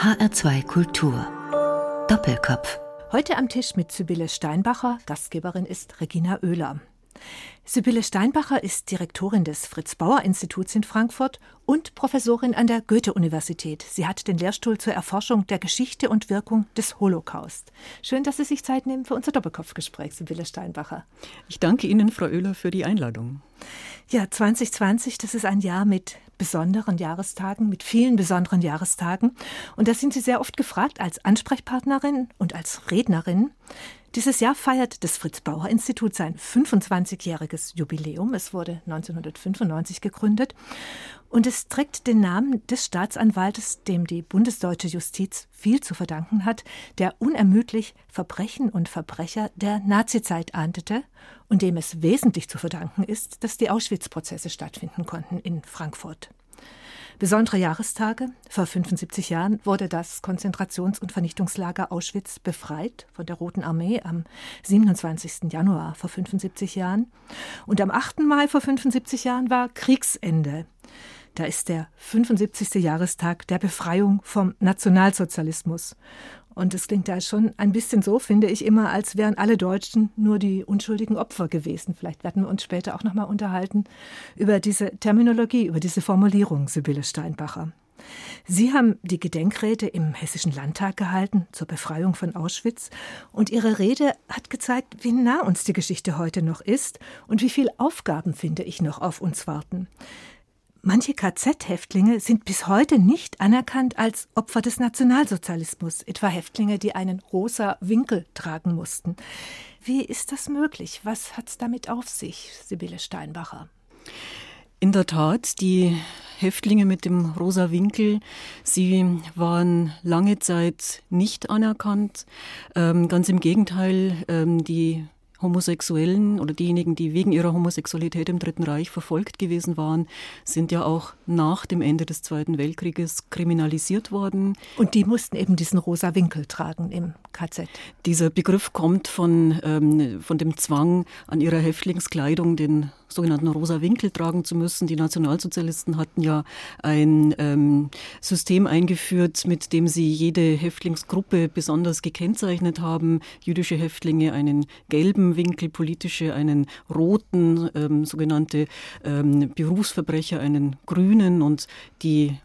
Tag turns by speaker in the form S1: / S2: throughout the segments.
S1: HR2 Kultur. Doppelkopf.
S2: Heute am Tisch mit Sibylle Steinbacher, Gastgeberin ist Regina Oehler. Sibylle Steinbacher ist Direktorin des Fritz-Bauer-Instituts in Frankfurt und Professorin an der Goethe-Universität. Sie hat den Lehrstuhl zur Erforschung der Geschichte und Wirkung des Holocaust. Schön, dass Sie sich Zeit nehmen für unser Doppelkopfgespräch, Sibylle Steinbacher.
S3: Ich danke Ihnen, Frau Oehler, für die Einladung.
S2: Ja, 2020, das ist ein Jahr mit besonderen Jahrestagen, mit vielen besonderen Jahrestagen. Und da sind Sie sehr oft gefragt als Ansprechpartnerin und als Rednerin. Dieses Jahr feiert das Fritz-Bauer-Institut sein 25-jähriges Jubiläum. Es wurde 1995 gegründet und es trägt den Namen des Staatsanwaltes, dem die bundesdeutsche Justiz viel zu verdanken hat, der unermüdlich Verbrechen und Verbrecher der Nazizeit ahndete und dem es wesentlich zu verdanken ist, dass die Auschwitz-Prozesse stattfinden konnten in Frankfurt. Besondere Jahrestage. Vor 75 Jahren wurde das Konzentrations- und Vernichtungslager Auschwitz befreit von der Roten Armee am 27. Januar vor 75 Jahren. Und am 8. Mai vor 75 Jahren war Kriegsende. Da ist der 75. Jahrestag der Befreiung vom Nationalsozialismus. Und es klingt da schon ein bisschen so, finde ich immer, als wären alle Deutschen nur die unschuldigen Opfer gewesen. Vielleicht werden wir uns später auch nochmal unterhalten über diese Terminologie, über diese Formulierung, Sibylle Steinbacher. Sie haben die Gedenkrede im Hessischen Landtag gehalten zur Befreiung von Auschwitz und Ihre Rede hat gezeigt, wie nah uns die Geschichte heute noch ist und wie viele Aufgaben, finde ich, noch auf uns warten. Manche KZ-Häftlinge sind bis heute nicht anerkannt als Opfer des Nationalsozialismus, etwa Häftlinge, die einen rosa Winkel tragen mussten. Wie ist das möglich? Was hat es damit auf sich, Sibylle Steinbacher?
S3: In der Tat, die Häftlinge mit dem rosa Winkel, sie waren lange Zeit nicht anerkannt. Ähm, ganz im Gegenteil, ähm, die Homosexuellen oder diejenigen, die wegen ihrer Homosexualität im Dritten Reich verfolgt gewesen waren, sind ja auch nach dem Ende des Zweiten Weltkrieges kriminalisiert worden.
S2: Und die mussten eben diesen rosa Winkel tragen im KZ.
S3: Dieser Begriff kommt von, ähm, von dem Zwang, an ihrer Häftlingskleidung den sogenannten rosa Winkel tragen zu müssen. Die Nationalsozialisten hatten ja ein ähm, System eingeführt, mit dem sie jede Häftlingsgruppe besonders gekennzeichnet haben. Jüdische Häftlinge einen gelben Winkel, politische einen roten, ähm, sogenannte ähm, Berufsverbrecher einen grünen und die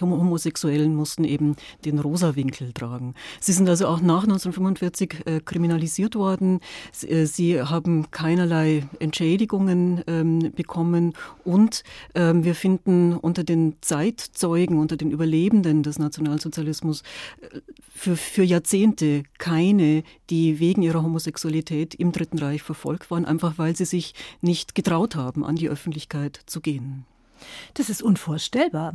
S3: Homosexuellen mussten eben den Rosa-Winkel tragen. Sie sind also auch nach 1945 äh, kriminalisiert worden. Sie, äh, sie, haben keinerlei Entschädigungen ähm, bekommen und ähm, wir finden unter den Zeitzeugen, unter den Überlebenden des Nationalsozialismus äh, für, für Jahrzehnte keine, die wegen ihrer Homosexualität im Dritten Reich verfolgt waren, einfach weil sie sich nicht getraut haben, an die Öffentlichkeit zu gehen.
S2: Das ist unvorstellbar.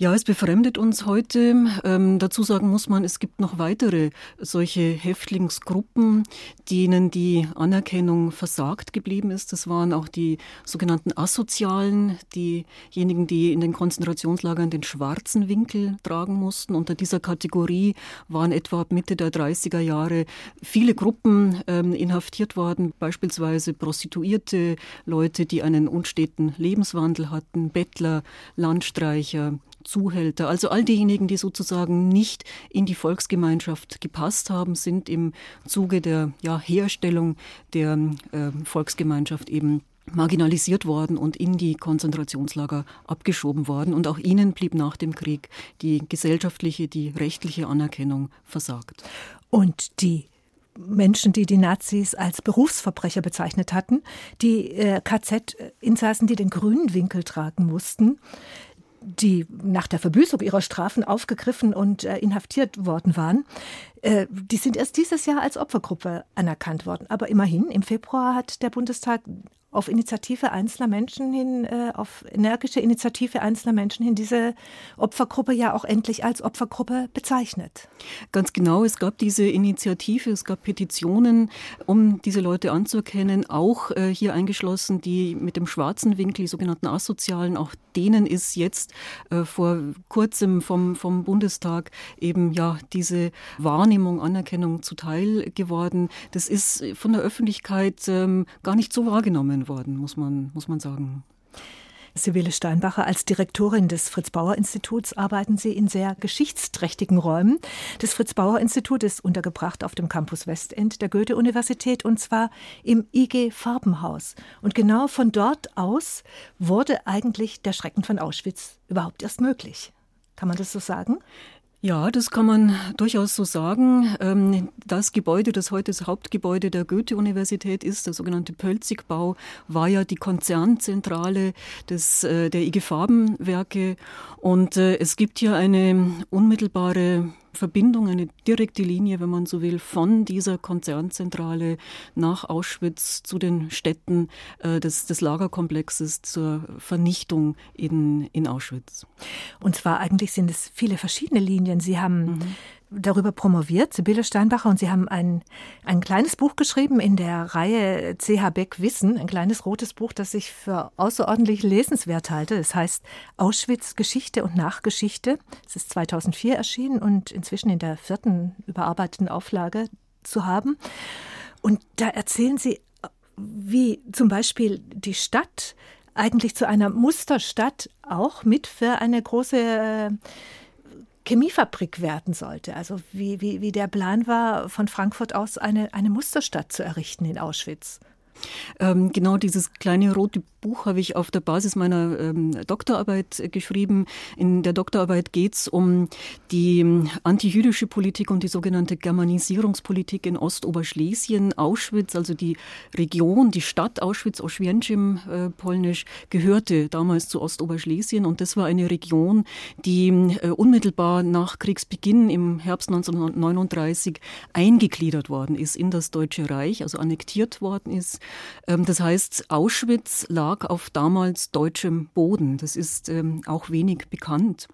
S3: Ja, es befremdet uns heute. Ähm, dazu sagen muss man, es gibt noch weitere solche Häftlingsgruppen, denen die Anerkennung versagt geblieben ist. Das waren auch die sogenannten Asozialen, diejenigen, die in den Konzentrationslagern den schwarzen Winkel tragen mussten. Unter dieser Kategorie waren etwa ab Mitte der 30er Jahre viele Gruppen ähm, inhaftiert worden, beispielsweise Prostituierte, Leute, die einen unsteten Lebenswandel hatten, Bettler, Landstreicher, Zuhälter. Also all diejenigen, die sozusagen nicht in die Volksgemeinschaft gepasst haben, sind im Zuge der ja, Herstellung der äh, Volksgemeinschaft eben marginalisiert worden und in die Konzentrationslager abgeschoben worden. Und auch ihnen blieb nach dem Krieg die gesellschaftliche, die rechtliche Anerkennung versagt.
S2: Und die Menschen, die die Nazis als Berufsverbrecher bezeichnet hatten, die äh, KZ-Insassen, die den grünen Winkel tragen mussten, die nach der Verbüßung ihrer Strafen aufgegriffen und äh, inhaftiert worden waren, äh, die sind erst dieses Jahr als Opfergruppe anerkannt worden. Aber immerhin, im Februar hat der Bundestag auf Initiative einzelner Menschen hin, äh, auf energische Initiative einzelner Menschen hin, diese Opfergruppe ja auch endlich als Opfergruppe bezeichnet.
S3: Ganz genau, es gab diese Initiative, es gab Petitionen, um diese Leute anzuerkennen, auch äh, hier eingeschlossen, die mit dem schwarzen Winkel, die sogenannten Asozialen, auch denen ist jetzt äh, vor kurzem vom, vom Bundestag eben ja diese Wahrnehmung, Anerkennung zuteil geworden. Das ist von der Öffentlichkeit ähm, gar nicht so wahrgenommen worden, muss man, muss man sagen.
S2: Sibylle Steinbacher, als Direktorin des Fritz-Bauer-Instituts arbeiten Sie in sehr geschichtsträchtigen Räumen. Das Fritz-Bauer-Institut ist untergebracht auf dem Campus Westend der Goethe-Universität und zwar im IG Farbenhaus. Und genau von dort aus wurde eigentlich der Schrecken von Auschwitz überhaupt erst möglich. Kann man das so sagen?
S3: Ja, das kann man durchaus so sagen. Ähm, das Gebäude, das heute das Hauptgebäude der Goethe-Universität ist, der sogenannte Pölzigbau, war ja die Konzernzentrale des, äh, der IG Farbenwerke. Und äh, es gibt hier eine unmittelbare Verbindung, eine direkte Linie, wenn man so will, von dieser Konzernzentrale nach Auschwitz zu den Städten äh, des, des Lagerkomplexes zur Vernichtung in, in Auschwitz.
S2: Und zwar eigentlich sind es viele verschiedene Linien. Sie haben mhm darüber promoviert, Sibylle Steinbacher, und Sie haben ein, ein kleines Buch geschrieben in der Reihe CH Beck Wissen, ein kleines rotes Buch, das ich für außerordentlich lesenswert halte. Es heißt Auschwitz Geschichte und Nachgeschichte. Es ist 2004 erschienen und inzwischen in der vierten überarbeiteten Auflage zu haben. Und da erzählen Sie, wie zum Beispiel die Stadt eigentlich zu einer Musterstadt auch mit für eine große äh, Chemiefabrik werden sollte. Also wie, wie, wie der Plan war, von Frankfurt aus eine, eine Musterstadt zu errichten in Auschwitz.
S3: Ähm, genau dieses kleine rote Buch habe ich auf der Basis meiner ähm, Doktorarbeit geschrieben. In der Doktorarbeit geht es um die ähm, antijüdische Politik und die sogenannte Germanisierungspolitik in Ostoberschlesien. Auschwitz, also die Region, die Stadt Auschwitz, Oświęcim äh, polnisch, gehörte damals zu Ostoberschlesien und das war eine Region, die äh, unmittelbar nach Kriegsbeginn im Herbst 1939 eingegliedert worden ist in das Deutsche Reich, also annektiert worden ist. Ähm, das heißt, Auschwitz lag auf damals deutschem Boden. Das ist ähm, auch wenig bekannt.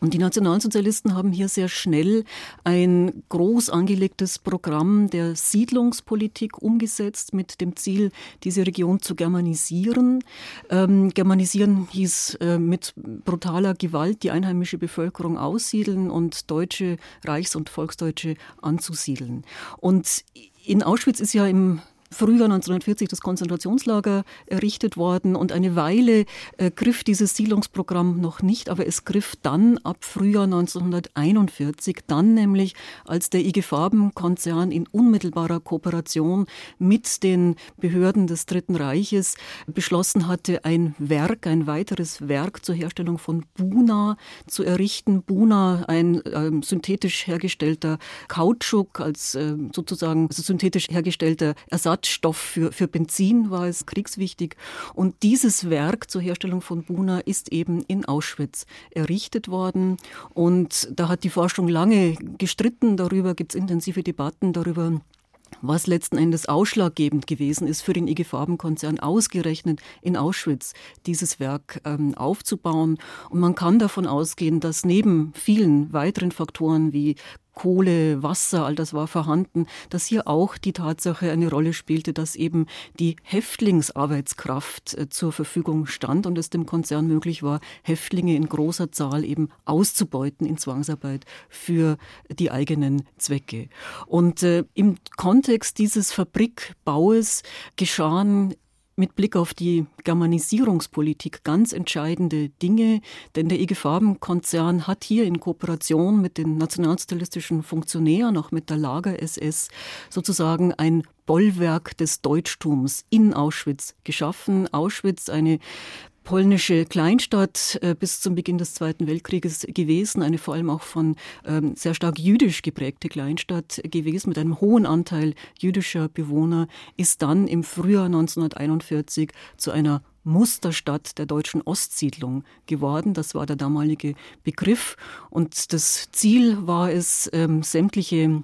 S3: Und die Nationalsozialisten haben hier sehr schnell ein groß angelegtes Programm der Siedlungspolitik umgesetzt mit dem Ziel, diese Region zu germanisieren. Ähm, germanisieren hieß äh, mit brutaler Gewalt die einheimische Bevölkerung aussiedeln und deutsche Reichs- und Volksdeutsche anzusiedeln. Und in Auschwitz ist ja im Frühjahr 1940 das Konzentrationslager errichtet worden und eine Weile äh, griff dieses Siedlungsprogramm noch nicht, aber es griff dann ab Frühjahr 1941, dann nämlich als der IG Farben-Konzern in unmittelbarer Kooperation mit den Behörden des Dritten Reiches beschlossen hatte, ein Werk, ein weiteres Werk zur Herstellung von Buna zu errichten. Buna, ein äh, synthetisch hergestellter Kautschuk als äh, sozusagen also synthetisch hergestellter Ersatz Ersatzstoff für, für Benzin war es kriegswichtig. Und dieses Werk zur Herstellung von Buna ist eben in Auschwitz errichtet worden. Und da hat die Forschung lange gestritten darüber, gibt es intensive Debatten darüber, was letzten Endes ausschlaggebend gewesen ist für den IG Farben-Konzern, ausgerechnet in Auschwitz dieses Werk ähm, aufzubauen. Und man kann davon ausgehen, dass neben vielen weiteren Faktoren wie Kohle, Wasser, all das war vorhanden, dass hier auch die Tatsache eine Rolle spielte, dass eben die Häftlingsarbeitskraft äh, zur Verfügung stand und es dem Konzern möglich war, Häftlinge in großer Zahl eben auszubeuten in Zwangsarbeit für die eigenen Zwecke. Und äh, im Kontext dieses Fabrikbaues geschahen mit Blick auf die Germanisierungspolitik ganz entscheidende Dinge, denn der IG Farben-Konzern hat hier in Kooperation mit den nationalsozialistischen Funktionären, auch mit der Lager-SS, sozusagen ein Bollwerk des Deutschtums in Auschwitz geschaffen. Auschwitz, eine polnische Kleinstadt äh, bis zum Beginn des Zweiten Weltkrieges gewesen, eine vor allem auch von ähm, sehr stark jüdisch geprägte Kleinstadt gewesen, mit einem hohen Anteil jüdischer Bewohner, ist dann im Frühjahr 1941 zu einer Musterstadt der deutschen Ostsiedlung geworden. Das war der damalige Begriff. Und das Ziel war es, ähm, sämtliche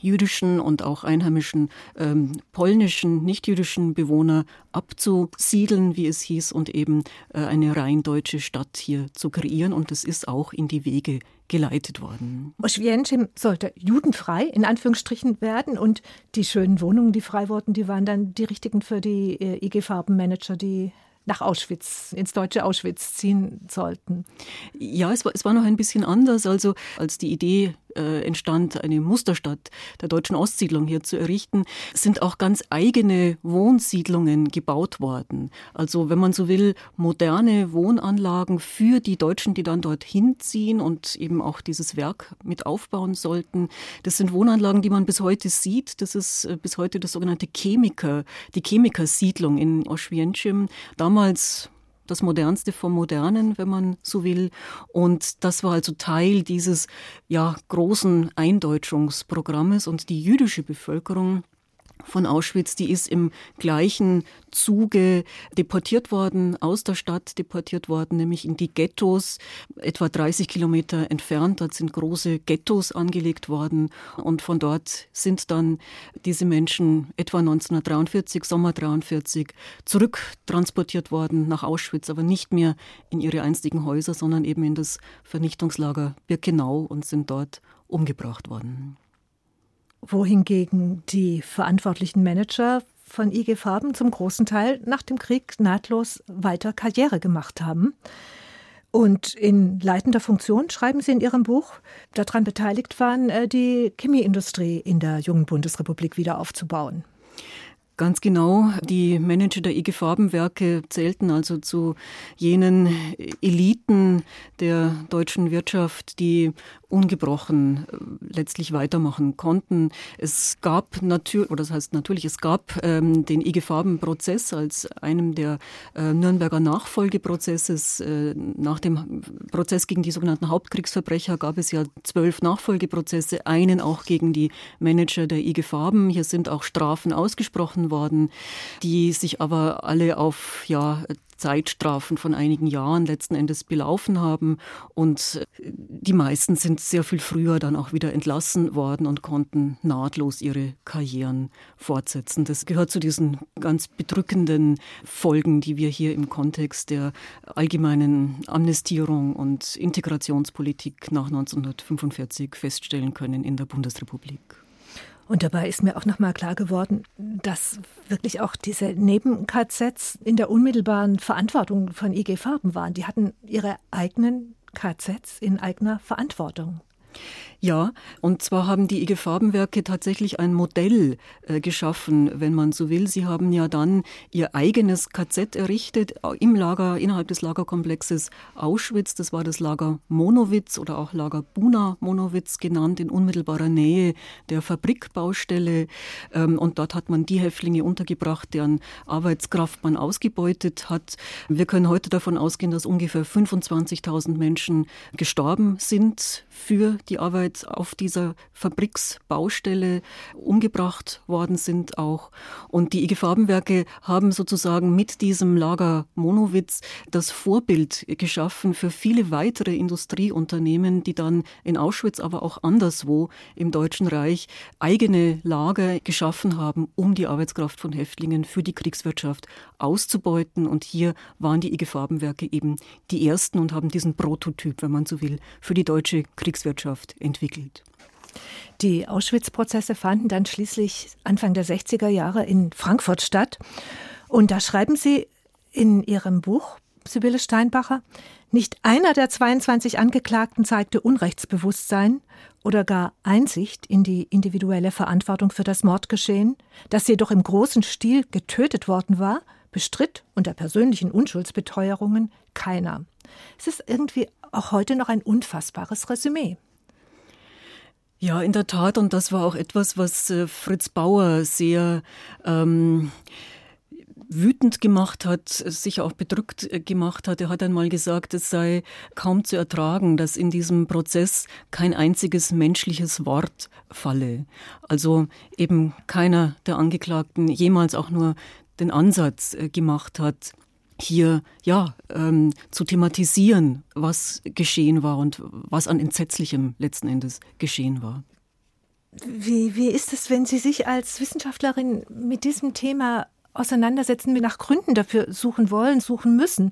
S3: jüdischen und auch einheimischen ähm, polnischen, nichtjüdischen Bewohner abzusiedeln, wie es hieß, und eben äh, eine rein deutsche Stadt hier zu kreieren. Und das ist auch in die Wege geleitet worden.
S2: Oświęcim sollte judenfrei in Anführungsstrichen werden und die schönen Wohnungen, die frei wurden, die waren dann die richtigen für die äh, IG Farbenmanager, die nach Auschwitz, ins deutsche Auschwitz ziehen sollten.
S3: Ja, es war, es war noch ein bisschen anders. Also als die Idee äh, entstand, eine Musterstadt der deutschen Ostsiedlung hier zu errichten, sind auch ganz eigene Wohnsiedlungen gebaut worden. Also wenn man so will, moderne Wohnanlagen für die Deutschen, die dann dorthin ziehen und eben auch dieses Werk mit aufbauen sollten. Das sind Wohnanlagen, die man bis heute sieht. Das ist äh, bis heute das sogenannte Chemiker, die Chemikersiedlung in Oświęcim. Damals das Modernste vom Modernen, wenn man so will. Und das war also Teil dieses ja, großen Eindeutschungsprogrammes. Und die jüdische Bevölkerung von Auschwitz, die ist im gleichen Zuge deportiert worden, aus der Stadt deportiert worden, nämlich in die Ghettos, etwa 30 Kilometer entfernt. Dort sind große Ghettos angelegt worden und von dort sind dann diese Menschen etwa 1943, Sommer 43, zurücktransportiert worden nach Auschwitz, aber nicht mehr in ihre einstigen Häuser, sondern eben in das Vernichtungslager Birkenau und sind dort umgebracht worden
S2: wohingegen die verantwortlichen Manager von IG Farben zum großen Teil nach dem Krieg nahtlos weiter Karriere gemacht haben. Und in leitender Funktion, schreiben Sie in Ihrem Buch, daran beteiligt waren, äh, die Chemieindustrie in der jungen Bundesrepublik wieder aufzubauen.
S3: Ganz genau. Die Manager der IG Farbenwerke zählten also zu jenen Eliten der deutschen Wirtschaft, die ungebrochen äh, letztlich weitermachen konnten. Es gab natürlich, oder das heißt natürlich, es gab ähm, den IG Farben-Prozess als einem der äh, Nürnberger Nachfolgeprozesses. Äh, nach dem Prozess gegen die sogenannten Hauptkriegsverbrecher gab es ja zwölf Nachfolgeprozesse, einen auch gegen die Manager der IG Farben. Hier sind auch Strafen ausgesprochen worden, die sich aber alle auf ja Zeitstrafen von einigen Jahren letzten Endes belaufen haben. Und äh, die meisten sind sehr viel früher dann auch wieder entlassen worden und konnten nahtlos ihre Karrieren fortsetzen. Das gehört zu diesen ganz bedrückenden Folgen, die wir hier im Kontext der allgemeinen Amnestierung und Integrationspolitik nach 1945 feststellen können in der Bundesrepublik.
S2: Und dabei ist mir auch nochmal klar geworden, dass wirklich auch diese Neben-KZs in der unmittelbaren Verantwortung von IG Farben waren. Die hatten ihre eigenen KZs in eigener Verantwortung.
S3: Ja, und zwar haben die IG Farbenwerke tatsächlich ein Modell äh, geschaffen, wenn man so will. Sie haben ja dann ihr eigenes KZ errichtet im Lager, innerhalb des Lagerkomplexes Auschwitz. Das war das Lager Monowitz oder auch Lager Buna Monowitz genannt, in unmittelbarer Nähe der Fabrikbaustelle. Ähm, und dort hat man die Häftlinge untergebracht, deren Arbeitskraft man ausgebeutet hat. Wir können heute davon ausgehen, dass ungefähr 25.000 Menschen gestorben sind für die Arbeit auf dieser Fabriksbaustelle umgebracht worden sind auch. Und die IG Farbenwerke haben sozusagen mit diesem Lager Monowitz das Vorbild geschaffen für viele weitere Industrieunternehmen, die dann in Auschwitz, aber auch anderswo im Deutschen Reich eigene Lager geschaffen haben, um die Arbeitskraft von Häftlingen für die Kriegswirtschaft auszubeuten. Und hier waren die IG Farbenwerke eben die ersten und haben diesen Prototyp, wenn man so will, für die deutsche Kriegswirtschaft entwickelt.
S2: Die Auschwitz-Prozesse fanden dann schließlich Anfang der 60er Jahre in Frankfurt statt. Und da schreiben Sie in Ihrem Buch, Sibylle Steinbacher, nicht einer der 22 Angeklagten zeigte Unrechtsbewusstsein oder gar Einsicht in die individuelle Verantwortung für das Mordgeschehen, das jedoch im großen Stil getötet worden war, bestritt unter persönlichen Unschuldsbeteuerungen keiner. Es ist irgendwie auch heute noch ein unfassbares Resümee.
S3: Ja, in der Tat. Und das war auch etwas, was äh, Fritz Bauer sehr ähm, wütend gemacht hat, sich auch bedrückt äh, gemacht hat. Er hat einmal gesagt, es sei kaum zu ertragen, dass in diesem Prozess kein einziges menschliches Wort falle. Also eben keiner der Angeklagten jemals auch nur den Ansatz äh, gemacht hat, hier ja ähm, zu thematisieren, was geschehen war und was an entsetzlichem letzten Endes geschehen war.
S2: Wie, wie ist es, wenn Sie sich als Wissenschaftlerin mit diesem Thema auseinandersetzen, nach Gründen dafür suchen wollen, suchen müssen,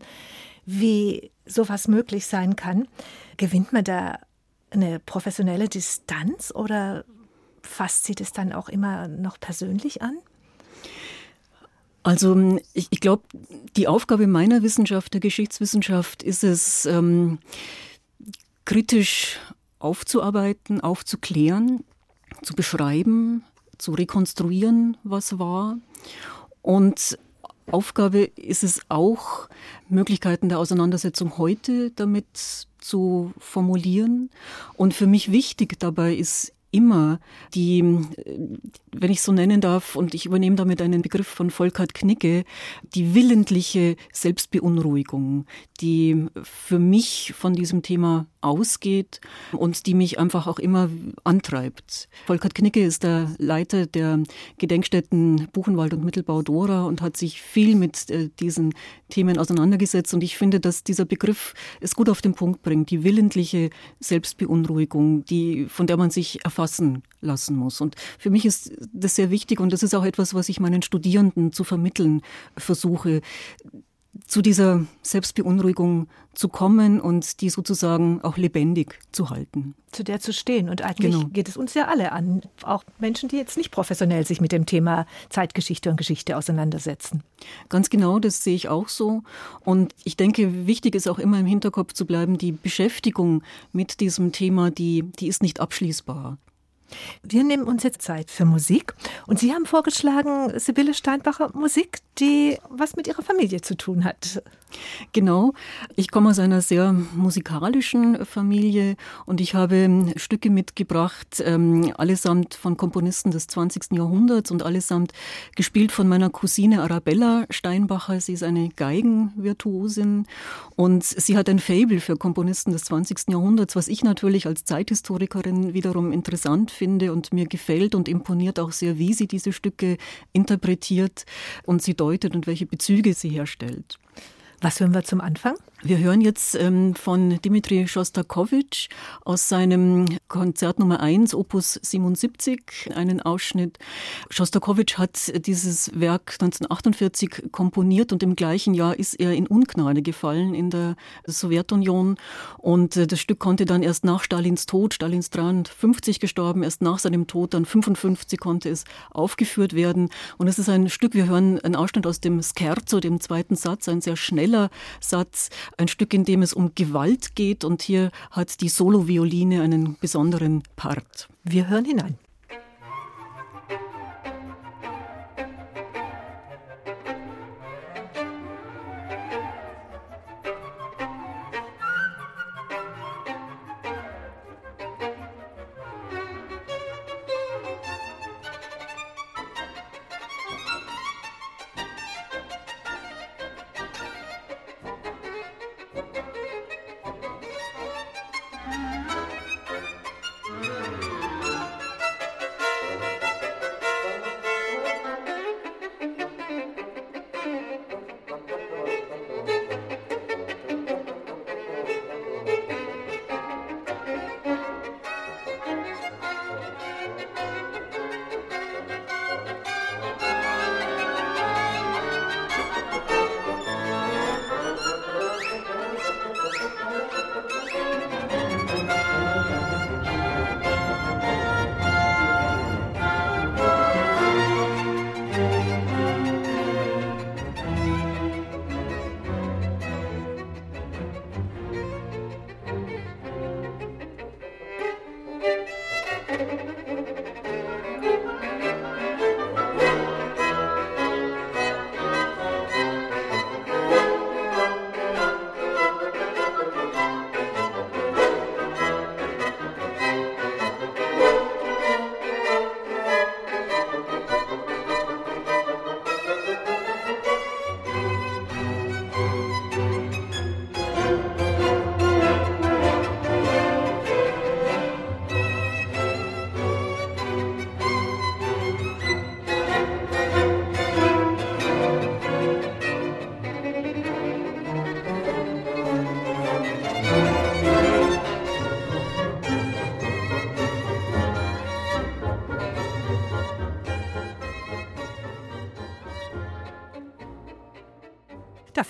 S2: wie sowas möglich sein kann? Gewinnt man da eine professionelle Distanz oder fasst Sie das dann auch immer noch persönlich an?
S3: Also ich, ich glaube, die Aufgabe meiner Wissenschaft, der Geschichtswissenschaft, ist es, ähm, kritisch aufzuarbeiten, aufzuklären, zu beschreiben, zu rekonstruieren, was war. Und Aufgabe ist es auch, Möglichkeiten der Auseinandersetzung heute damit zu formulieren. Und für mich wichtig dabei ist immer die, wenn ich so nennen darf, und ich übernehme damit einen Begriff von Volkert Knicke, die willentliche Selbstbeunruhigung, die für mich von diesem Thema ausgeht und die mich einfach auch immer antreibt. Volkert Knicke ist der Leiter der Gedenkstätten Buchenwald und Mittelbau Dora und hat sich viel mit äh, diesen Themen auseinandergesetzt. Und ich finde, dass dieser Begriff es gut auf den Punkt bringt, die willentliche Selbstbeunruhigung, die, von der man sich erfassen lassen muss. Und für mich ist das sehr wichtig und das ist auch etwas, was ich meinen Studierenden zu vermitteln versuche zu dieser Selbstbeunruhigung zu kommen und die sozusagen auch lebendig zu halten.
S2: Zu der zu stehen. Und eigentlich genau. geht es uns ja alle an, auch Menschen, die jetzt nicht professionell sich mit dem Thema Zeitgeschichte und Geschichte auseinandersetzen.
S3: Ganz genau, das sehe ich auch so. Und ich denke, wichtig ist auch immer im Hinterkopf zu bleiben, die Beschäftigung mit diesem Thema, die, die ist nicht abschließbar.
S2: Wir nehmen uns jetzt Zeit für Musik und Sie haben vorgeschlagen, Sibylle Steinbacher, Musik, die was mit Ihrer Familie zu tun hat.
S3: Genau. Ich komme aus einer sehr musikalischen Familie und ich habe Stücke mitgebracht, ähm, allesamt von Komponisten des 20. Jahrhunderts und allesamt gespielt von meiner Cousine Arabella Steinbacher. Sie ist eine Geigenvirtuosin und sie hat ein Fable für Komponisten des 20. Jahrhunderts, was ich natürlich als Zeithistorikerin wiederum interessant finde und mir gefällt und imponiert auch sehr, wie sie diese Stücke interpretiert und sie deutet und welche Bezüge sie herstellt.
S2: Was hören wir zum Anfang?
S3: Wir hören jetzt ähm, von Dimitri Schostakowitsch aus seinem Konzert Nummer 1, Opus 77, einen Ausschnitt. Schostakowitsch hat dieses Werk 1948 komponiert und im gleichen Jahr ist er in Ungnade gefallen in der Sowjetunion. Und äh, das Stück konnte dann erst nach Stalins Tod, Stalins 53 gestorben, erst nach seinem Tod, dann 55 konnte es aufgeführt werden. Und es ist ein Stück, wir hören einen Ausschnitt aus dem Scherzo, dem zweiten Satz, ein sehr schneller Satz ein Stück, in dem es um Gewalt geht und hier hat die Solovioline einen besonderen Part.
S2: Wir hören hinein.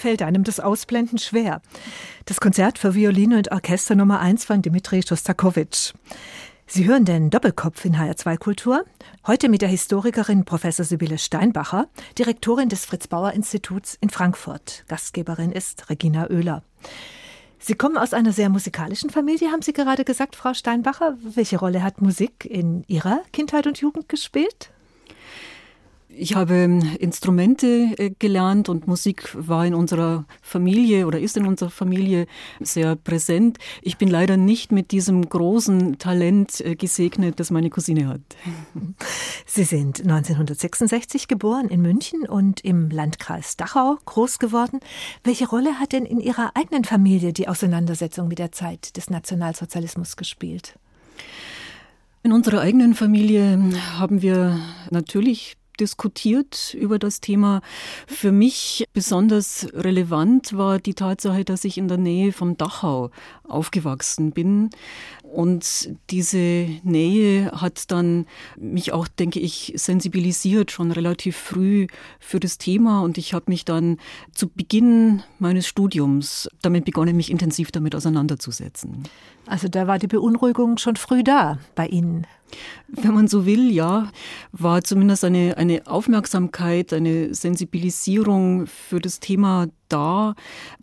S2: Fällt einem das Ausblenden schwer. Das Konzert für Violine und Orchester Nummer 1 von Dmitri Schostakowitsch. Sie hören den Doppelkopf in HR2 Kultur. Heute mit der Historikerin Professor Sibylle Steinbacher, Direktorin des Fritz Bauer Instituts in Frankfurt. Gastgeberin ist Regina Oehler. Sie kommen aus einer sehr musikalischen Familie, haben Sie gerade gesagt, Frau Steinbacher. Welche Rolle hat Musik in Ihrer Kindheit und Jugend gespielt?
S3: Ich habe ähm, Instrumente äh, gelernt und Musik war in unserer Familie oder ist in unserer Familie sehr präsent. Ich bin leider nicht mit diesem großen Talent äh, gesegnet, das meine Cousine hat.
S2: Sie sind 1966 geboren in München und im Landkreis Dachau groß geworden. Welche Rolle hat denn in Ihrer eigenen Familie die Auseinandersetzung mit der Zeit des Nationalsozialismus gespielt?
S3: In unserer eigenen Familie haben wir natürlich diskutiert über das Thema. Für mich besonders relevant war die Tatsache, dass ich in der Nähe von Dachau aufgewachsen bin. Und diese Nähe hat dann mich auch, denke ich, sensibilisiert schon relativ früh für das Thema. Und ich habe mich dann zu Beginn meines Studiums damit begonnen, mich intensiv damit auseinanderzusetzen.
S2: Also da war die Beunruhigung schon früh da bei Ihnen.
S3: Wenn man so will, ja, war zumindest eine, eine Aufmerksamkeit, eine Sensibilisierung für das Thema da.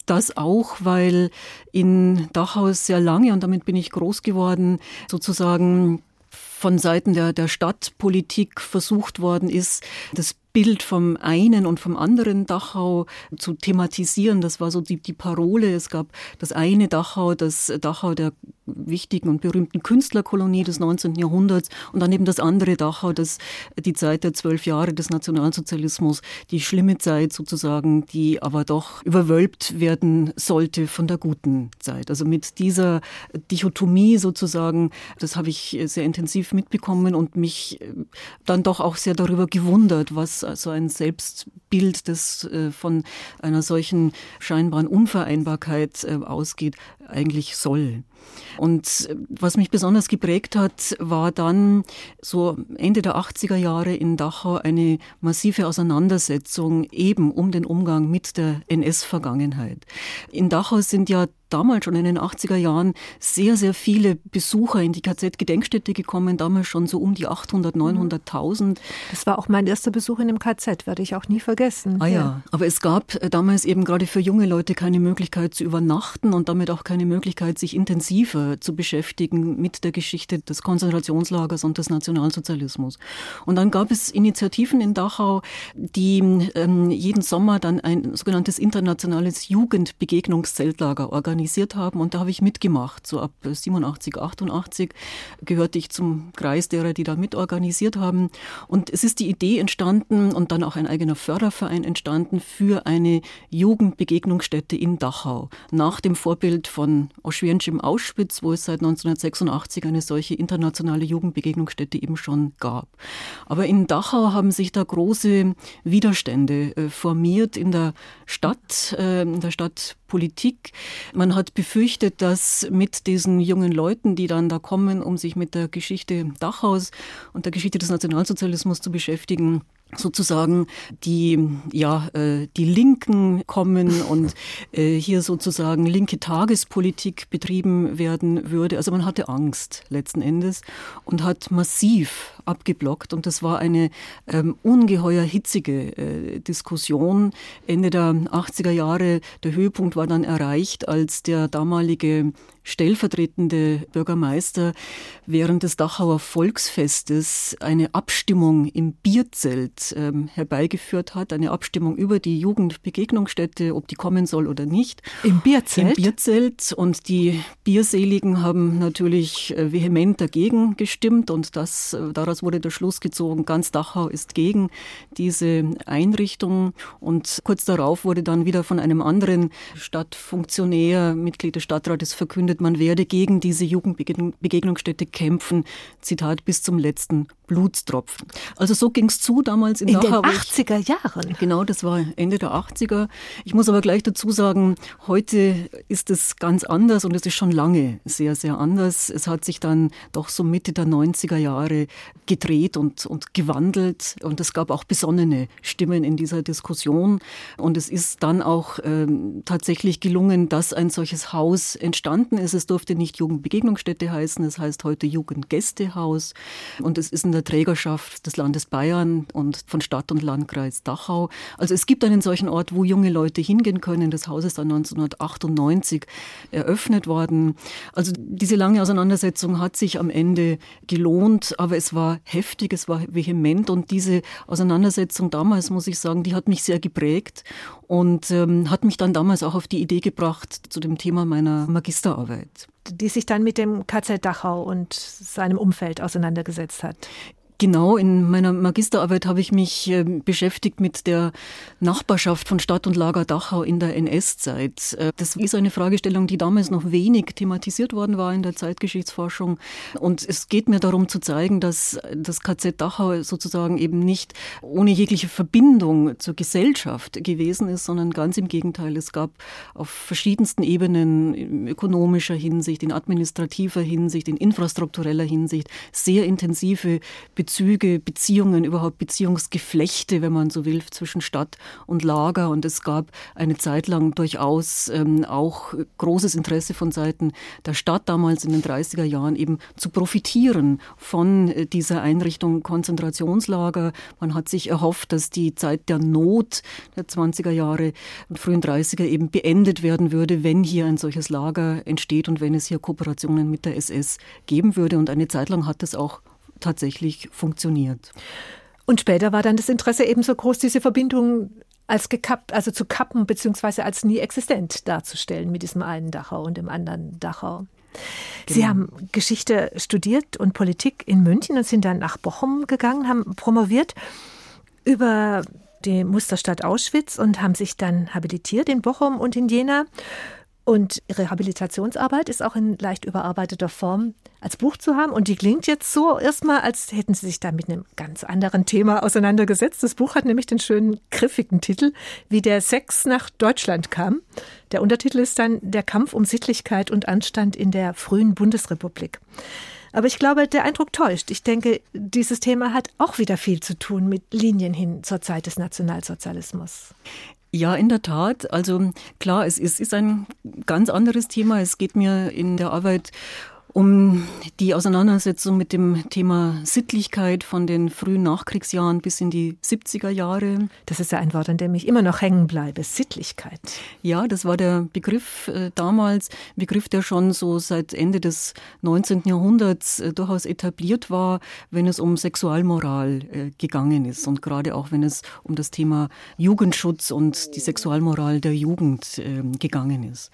S3: Das auch, weil in Dachau sehr lange, und damit bin ich groß geworden, sozusagen von Seiten der, der Stadtpolitik versucht worden ist, das Bild vom einen und vom anderen Dachau zu thematisieren. Das war so die, die Parole. Es gab das eine Dachau, das Dachau der wichtigen und berühmten Künstlerkolonie des 19. Jahrhunderts und dann eben das andere Dachau, das die Zeit der zwölf Jahre des Nationalsozialismus, die schlimme Zeit sozusagen, die aber doch überwölbt werden sollte von der guten Zeit. Also mit dieser Dichotomie sozusagen, das habe ich sehr intensiv mitbekommen und mich dann doch auch sehr darüber gewundert, was also ein Selbstbild, das äh, von einer solchen scheinbaren Unvereinbarkeit äh, ausgeht, eigentlich soll. Und äh, was mich besonders geprägt hat, war dann so Ende der 80er Jahre in Dachau eine massive Auseinandersetzung eben um den Umgang mit der NS-Vergangenheit. In Dachau sind ja damals schon in den 80er Jahren sehr, sehr viele Besucher in die KZ-Gedenkstätte gekommen, damals schon so um die 800, 900.000.
S2: Das war auch mein erster Besuch in dem KZ, werde ich auch nie vergessen.
S3: Ah ja, ja. aber es gab äh, damals eben gerade für junge Leute keine Möglichkeit zu übernachten und damit auch keine Möglichkeit, sich intensiver zu beschäftigen mit der Geschichte des Konzentrationslagers und des Nationalsozialismus. Und dann gab es Initiativen in Dachau, die ähm, jeden Sommer dann ein sogenanntes internationales Jugendbegegnungszeltlager organisieren organisiert haben und da habe ich mitgemacht. So ab 87, 88 gehörte ich zum Kreis derer, die da mitorganisiert haben. Und es ist die Idee entstanden und dann auch ein eigener Förderverein entstanden für eine Jugendbegegnungsstätte in Dachau. Nach dem Vorbild von Oschwiensch im Auschwitz, wo es seit 1986 eine solche internationale Jugendbegegnungsstätte eben schon gab. Aber in Dachau haben sich da große Widerstände äh, formiert in der Stadt, äh, in der Stadtpolitik. Man hat befürchtet, dass mit diesen jungen Leuten, die dann da kommen, um sich mit der Geschichte Dachhaus und der Geschichte des Nationalsozialismus zu beschäftigen, sozusagen die ja äh, die Linken kommen und äh, hier sozusagen linke Tagespolitik betrieben werden würde. Also man hatte Angst letzten Endes und hat massiv abgeblockt und das war eine ähm, ungeheuer hitzige äh, Diskussion Ende der 80er Jahre. Der Höhepunkt war dann erreicht, als der damalige stellvertretende Bürgermeister während des Dachauer Volksfestes eine Abstimmung im Bierzelt ähm, herbeigeführt hat, eine Abstimmung über die Jugendbegegnungsstätte, ob die kommen soll oder nicht.
S2: Im Bierzelt?
S3: Im Bierzelt. Und die Bierseligen haben natürlich äh, vehement dagegen gestimmt und das, äh, daraus wurde der Schluss gezogen, ganz Dachau ist gegen diese Einrichtung. Und kurz darauf wurde dann wieder von einem anderen Stadtfunktionär, Mitglied des Stadtrates, verkündet, verkündet, man werde gegen diese Jugendbegegnungsstätte kämpfen, Zitat, bis zum letzten Blutstropfen. Also so ging es zu damals in,
S2: in
S3: Dachau.
S2: In den 80er Jahren?
S3: Genau, das war Ende der 80er. Ich muss aber gleich dazu sagen, heute ist es ganz anders und es ist schon lange sehr, sehr anders. Es hat sich dann doch so Mitte der 90er Jahre gedreht und, und gewandelt und es gab auch besonnene Stimmen in dieser Diskussion und es ist dann auch ähm, tatsächlich gelungen, dass ein solches Haus entstanden ist ist, es durfte nicht Jugendbegegnungsstätte heißen, es heißt heute Jugendgästehaus und es ist in der Trägerschaft des Landes Bayern und von Stadt und Landkreis Dachau. Also es gibt einen solchen Ort, wo junge Leute hingehen können. Das Haus ist dann 1998 eröffnet worden. Also diese lange Auseinandersetzung hat sich am Ende gelohnt, aber es war heftig, es war vehement und diese Auseinandersetzung damals, muss ich sagen, die hat mich sehr geprägt und ähm, hat mich dann damals auch auf die Idee gebracht zu dem Thema meiner Magisterarbeit.
S2: Die sich dann mit dem KZ Dachau und seinem Umfeld auseinandergesetzt hat.
S3: Genau, in meiner Magisterarbeit habe ich mich äh, beschäftigt mit der Nachbarschaft von Stadt und Lager Dachau in der NS-Zeit. Äh, das ist eine Fragestellung, die damals noch wenig thematisiert worden war in der Zeitgeschichtsforschung. Und es geht mir darum zu zeigen, dass das KZ Dachau sozusagen eben nicht ohne jegliche Verbindung zur Gesellschaft gewesen ist, sondern ganz im Gegenteil. Es gab auf verschiedensten Ebenen, in ökonomischer Hinsicht, in administrativer Hinsicht, in infrastruktureller Hinsicht, sehr intensive Beziehungen Bezüge, Beziehungen, überhaupt Beziehungsgeflechte, wenn man so will, zwischen Stadt und Lager. Und es gab eine Zeit lang durchaus ähm, auch großes Interesse von Seiten der Stadt damals in den 30er Jahren eben zu profitieren von äh, dieser Einrichtung Konzentrationslager. Man hat sich erhofft, dass die Zeit der Not der 20er Jahre und frühen 30er eben beendet werden würde, wenn hier ein solches Lager entsteht und wenn es hier Kooperationen mit der SS geben würde. Und eine Zeit lang hat es auch tatsächlich funktioniert.
S2: Und später war dann das Interesse ebenso groß, diese Verbindung als gekappt, also zu kappen, beziehungsweise als nie existent darzustellen mit diesem einen Dachau und dem anderen Dachau. Sie genau. haben Geschichte studiert und Politik in München und sind dann nach Bochum gegangen, haben promoviert über die Musterstadt Auschwitz und haben sich dann habilitiert in Bochum und in Jena und ihre Habilitationsarbeit ist auch in leicht überarbeiteter Form als Buch zu haben. Und die klingt jetzt so erstmal, als hätten sie sich da mit einem ganz anderen Thema auseinandergesetzt. Das Buch hat nämlich den schönen, griffigen Titel, wie der Sex nach Deutschland kam. Der Untertitel ist dann Der Kampf um Sittlichkeit und Anstand in der frühen Bundesrepublik. Aber ich glaube, der Eindruck täuscht. Ich denke, dieses Thema hat auch wieder viel zu tun mit Linien hin zur Zeit des Nationalsozialismus.
S3: Ja, in der Tat. Also klar, es ist, ist ein ganz anderes Thema. Es geht mir in der Arbeit um die Auseinandersetzung mit dem Thema Sittlichkeit von den frühen Nachkriegsjahren bis in die 70er Jahre.
S2: Das ist ja ein Wort, an dem ich immer noch hängen bleibe, Sittlichkeit.
S3: Ja, das war der Begriff äh, damals, Begriff, der schon so seit Ende des 19. Jahrhunderts äh, durchaus etabliert war, wenn es um Sexualmoral äh, gegangen ist und gerade auch wenn es um das Thema Jugendschutz und die Sexualmoral der Jugend ähm, gegangen ist.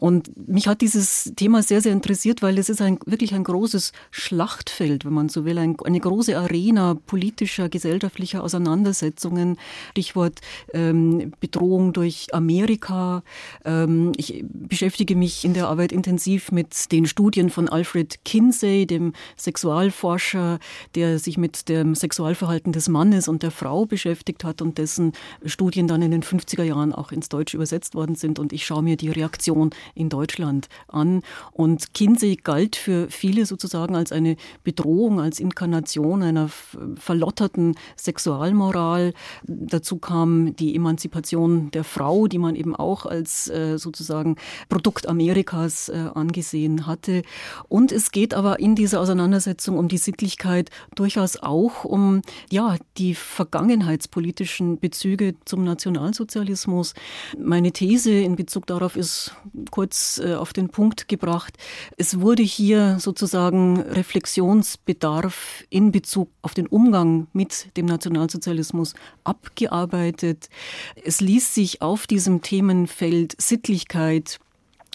S3: Und mich hat dieses Thema sehr, sehr interessiert, weil es ist ein, wirklich ein großes Schlachtfeld, wenn man so will, ein, eine große Arena politischer, gesellschaftlicher Auseinandersetzungen. Stichwort ähm, Bedrohung durch Amerika. Ähm, ich beschäftige mich in der Arbeit intensiv mit den Studien von Alfred Kinsey, dem Sexualforscher, der sich mit dem Sexualverhalten des Mannes und der Frau beschäftigt hat und dessen Studien dann in den 50er Jahren auch ins Deutsche übersetzt worden sind. Und ich schaue mir die Reaktion in Deutschland an. Und Kinsey galt für viele sozusagen als eine Bedrohung, als Inkarnation einer verlotterten Sexualmoral. Dazu kam die Emanzipation der Frau, die man eben auch als äh, sozusagen Produkt Amerikas äh, angesehen hatte. Und es geht aber in dieser Auseinandersetzung um die Sittlichkeit durchaus auch um ja, die vergangenheitspolitischen Bezüge zum Nationalsozialismus. Meine These in Bezug darauf ist kurz äh, auf den Punkt gebracht. Es wurde hier sozusagen Reflexionsbedarf in Bezug auf den Umgang mit dem Nationalsozialismus abgearbeitet. Es ließ sich auf diesem Themenfeld Sittlichkeit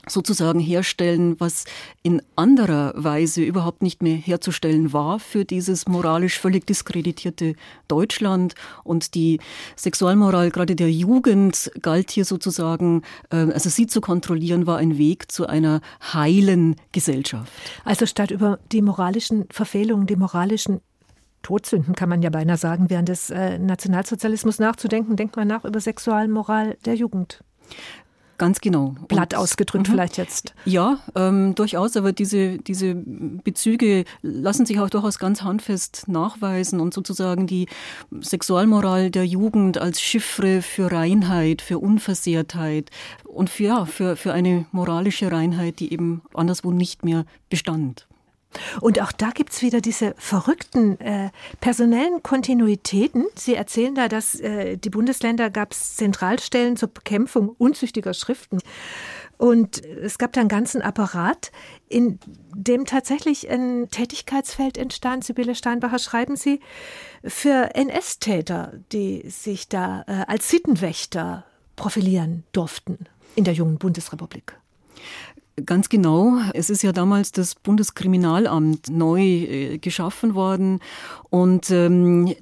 S3: sozusagen herstellen, was in anderer Weise überhaupt nicht mehr herzustellen war für dieses moralisch völlig diskreditierte Deutschland. Und die Sexualmoral gerade der Jugend galt hier sozusagen, äh, also sie zu kontrollieren, war ein Weg zu einer heilen Gesellschaft.
S2: Also statt über die moralischen Verfehlungen, die moralischen Todsünden, kann man ja beinahe sagen, während des äh, Nationalsozialismus nachzudenken, denkt man nach über Sexualmoral der Jugend.
S3: Ganz genau.
S2: Blatt und, ausgedrückt mhm. vielleicht jetzt.
S3: Ja, ähm, durchaus, aber diese, diese Bezüge lassen sich auch durchaus ganz handfest nachweisen und sozusagen die Sexualmoral der Jugend als Chiffre für Reinheit, für Unversehrtheit und für, ja, für, für eine moralische Reinheit, die eben anderswo nicht mehr bestand.
S2: Und auch da gibt es wieder diese verrückten äh, personellen Kontinuitäten. Sie erzählen da, dass äh, die Bundesländer gab es Zentralstellen zur Bekämpfung unzüchtiger Schriften. Und es gab da einen ganzen Apparat, in dem tatsächlich ein Tätigkeitsfeld entstand. Sibylle Steinbacher schreiben Sie, für NS-Täter, die sich da äh, als Sittenwächter profilieren durften in der jungen Bundesrepublik.
S3: Ganz genau. Es ist ja damals das Bundeskriminalamt neu äh, geschaffen worden und ähm,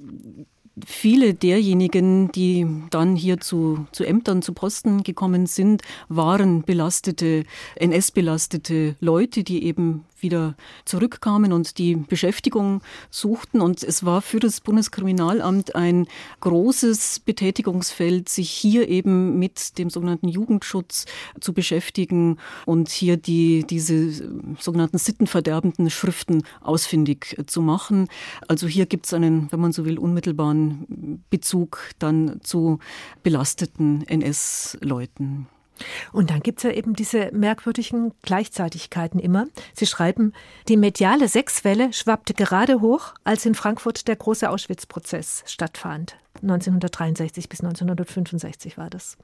S3: viele derjenigen, die dann hier zu, zu Ämtern, zu Posten gekommen sind, waren belastete, NS-belastete Leute, die eben wieder zurückkamen und die Beschäftigung suchten. Und es war für das Bundeskriminalamt ein großes Betätigungsfeld, sich hier eben mit dem sogenannten Jugendschutz zu beschäftigen und hier die, diese sogenannten sittenverderbenden Schriften ausfindig zu machen. Also hier gibt es einen, wenn man so will, unmittelbaren Bezug dann zu belasteten NS-Leuten.
S2: Und dann gibt es ja eben diese merkwürdigen Gleichzeitigkeiten immer. Sie schreiben, die mediale Sexwelle schwappte gerade hoch, als in Frankfurt der große Auschwitz-Prozess stattfand. 1963 bis 1965 war das.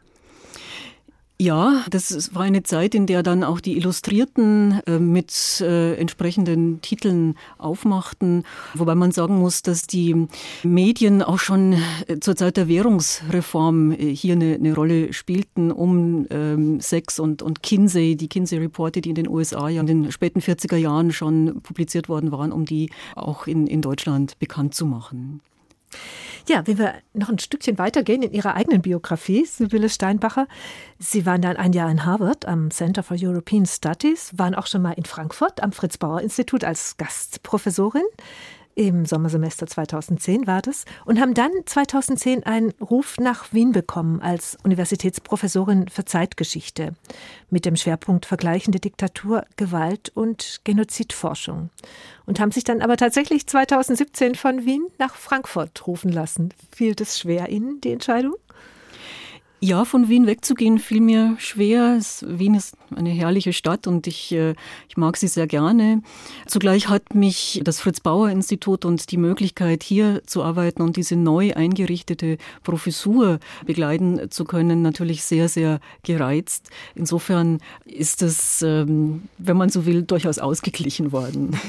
S3: Ja, das war eine Zeit, in der dann auch die Illustrierten äh, mit äh, entsprechenden Titeln aufmachten, wobei man sagen muss, dass die Medien auch schon äh, zur Zeit der Währungsreform äh, hier eine, eine, Rolle spielten, um ähm, Sex und, und Kinsey, die Kinsey-Reporte, die in den USA ja in den späten 40er Jahren schon publiziert worden waren, um die auch in, in Deutschland bekannt zu machen.
S2: Ja, wenn wir noch ein Stückchen weitergehen in Ihrer eigenen Biografie, Sibylle Steinbacher. Sie waren dann ein Jahr in Harvard am Center for European Studies, waren auch schon mal in Frankfurt am Fritz-Bauer-Institut als Gastprofessorin im Sommersemester 2010 war das, und haben dann 2010 einen Ruf nach Wien bekommen als Universitätsprofessorin für Zeitgeschichte mit dem Schwerpunkt vergleichende Diktatur, Gewalt und Genozidforschung. Und haben sich dann aber tatsächlich 2017 von Wien nach Frankfurt rufen lassen. Fiel das schwer Ihnen, die Entscheidung?
S3: Ja, von Wien wegzugehen fiel mir schwer. Wien ist eine herrliche Stadt und ich, äh, ich mag sie sehr gerne. Zugleich hat mich das Fritz-Bauer-Institut und die Möglichkeit, hier zu arbeiten und diese neu eingerichtete Professur begleiten zu können, natürlich sehr, sehr gereizt. Insofern ist es, ähm, wenn man so will, durchaus ausgeglichen worden.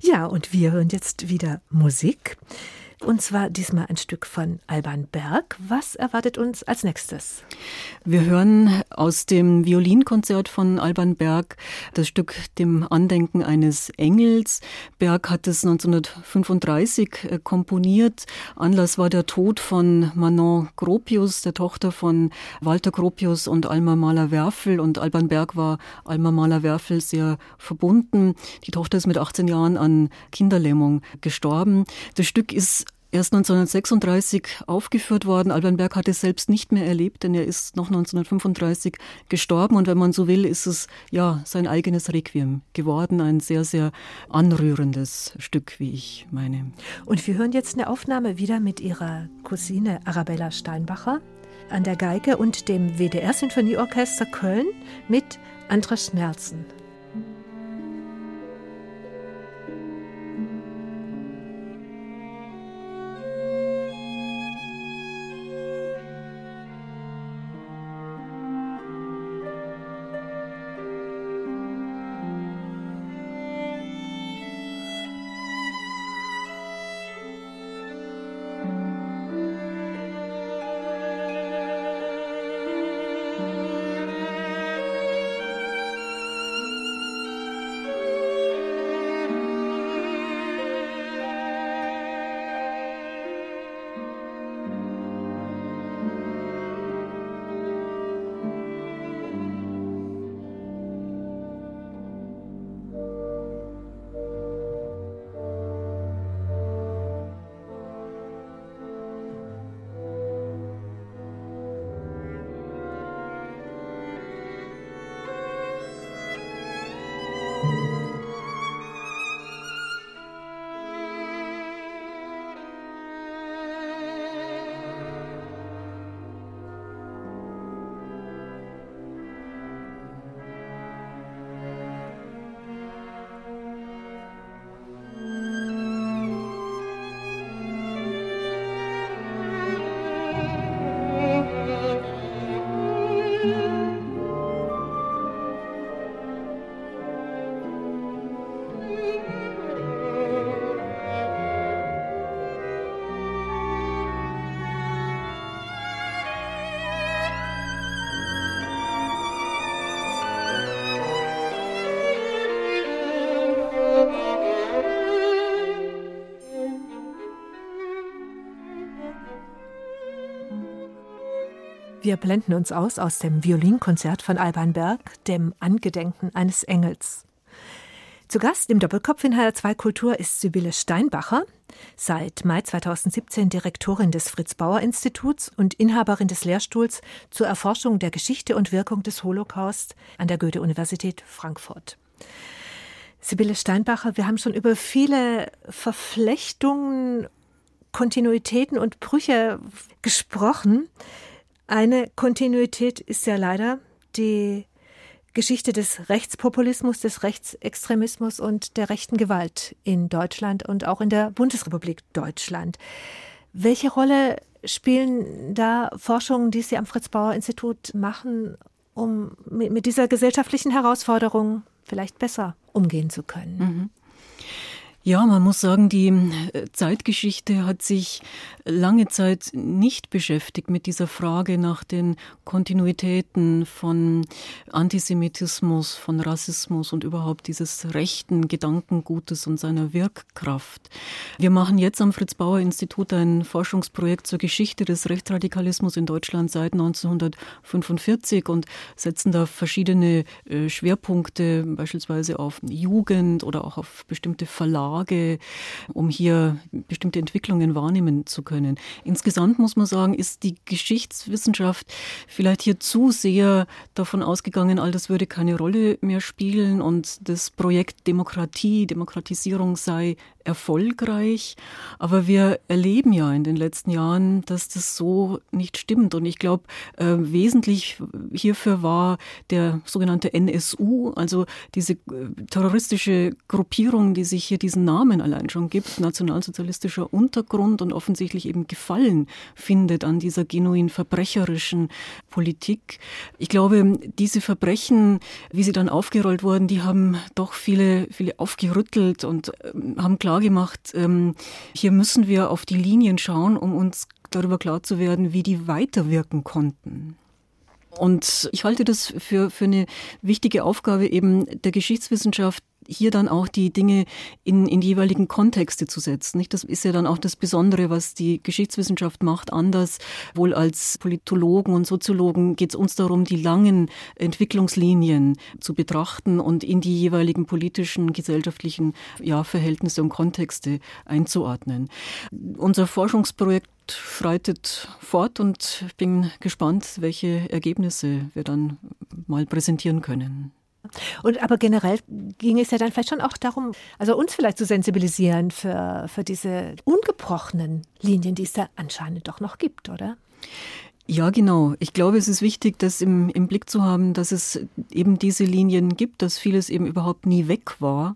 S2: Ja, und wir hören jetzt wieder Musik. Und zwar diesmal ein Stück von Alban Berg. Was erwartet uns als nächstes?
S3: Wir hören aus dem Violinkonzert von Alban Berg das Stück Dem Andenken eines Engels. Berg hat es 1935 äh, komponiert. Anlass war der Tod von Manon Gropius, der Tochter von Walter Gropius und Alma Mahler-Werfel. Und Alban Berg war Alma Mahler-Werfel sehr verbunden. Die Tochter ist mit 18 Jahren an Kinderlähmung gestorben. Das Stück ist erst 1936 aufgeführt worden. Alban Berg hat es selbst nicht mehr erlebt, denn er ist noch 1935 gestorben und wenn man so will, ist es ja sein eigenes Requiem geworden, ein sehr, sehr anrührendes Stück, wie ich meine.
S2: Und wir hören jetzt eine Aufnahme wieder mit ihrer Cousine Arabella Steinbacher an der Geige und dem WDR Sinfonieorchester Köln mit Andras Nelson. Wir blenden uns aus aus dem Violinkonzert von Alban Berg, dem Angedenken eines Engels. Zu Gast im Doppelkopf in HR2 Kultur ist Sibylle Steinbacher, seit Mai 2017 Direktorin des Fritz-Bauer-Instituts und Inhaberin des Lehrstuhls zur Erforschung der Geschichte und Wirkung des Holocaust an der Goethe-Universität Frankfurt. Sibylle Steinbacher, wir haben schon über viele Verflechtungen, Kontinuitäten und Brüche gesprochen. Eine Kontinuität ist ja leider die Geschichte des Rechtspopulismus, des Rechtsextremismus und der rechten Gewalt in Deutschland und auch in der Bundesrepublik Deutschland. Welche Rolle spielen da Forschungen, die Sie am Fritz-Bauer-Institut machen, um mit dieser gesellschaftlichen Herausforderung vielleicht besser umgehen zu können? Mhm.
S3: Ja, man muss sagen, die äh, Zeitgeschichte hat sich lange Zeit nicht beschäftigt mit dieser Frage nach den Kontinuitäten von Antisemitismus, von Rassismus und überhaupt dieses rechten Gedankengutes und seiner Wirkkraft. Wir machen jetzt am Fritz Bauer Institut ein Forschungsprojekt zur Geschichte des Rechtsradikalismus in Deutschland seit 1945 und setzen da verschiedene äh, Schwerpunkte, beispielsweise auf Jugend oder auch auf bestimmte Verlage Lage, um hier bestimmte Entwicklungen wahrnehmen zu können. Insgesamt muss man sagen, ist die Geschichtswissenschaft vielleicht hier zu sehr davon ausgegangen, all das würde keine Rolle mehr spielen und das Projekt Demokratie, Demokratisierung sei erfolgreich. Aber wir erleben ja in den letzten Jahren, dass das so nicht stimmt. Und ich glaube, äh, wesentlich hierfür war der sogenannte NSU, also diese äh, terroristische Gruppierung, die sich hier diesen Namen allein schon gibt, nationalsozialistischer Untergrund und offensichtlich eben Gefallen findet an dieser genuin verbrecherischen Politik. Ich glaube, diese Verbrechen, wie sie dann aufgerollt wurden, die haben doch viele, viele aufgerüttelt und äh, haben klar klargemacht, ähm, hier müssen wir auf die Linien schauen, um uns darüber klar zu werden, wie die weiterwirken konnten. Und ich halte das für, für eine wichtige Aufgabe eben der Geschichtswissenschaft, hier dann auch die Dinge in, in die jeweiligen Kontexte zu setzen. Nicht? Das ist ja dann auch das Besondere, was die Geschichtswissenschaft macht, anders. Wohl als Politologen und Soziologen geht es uns darum, die langen Entwicklungslinien zu betrachten und in die jeweiligen politischen, gesellschaftlichen ja, Verhältnisse und Kontexte einzuordnen. Unser Forschungsprojekt schreitet fort und ich bin gespannt, welche Ergebnisse wir dann mal präsentieren können.
S2: Und aber generell ging es ja dann vielleicht schon auch darum, also uns vielleicht zu sensibilisieren für, für diese ungebrochenen Linien, die es da anscheinend doch noch gibt, oder?
S3: Ja, genau. Ich glaube, es ist wichtig, das im, im Blick zu haben, dass es eben diese Linien gibt, dass vieles eben überhaupt nie weg war.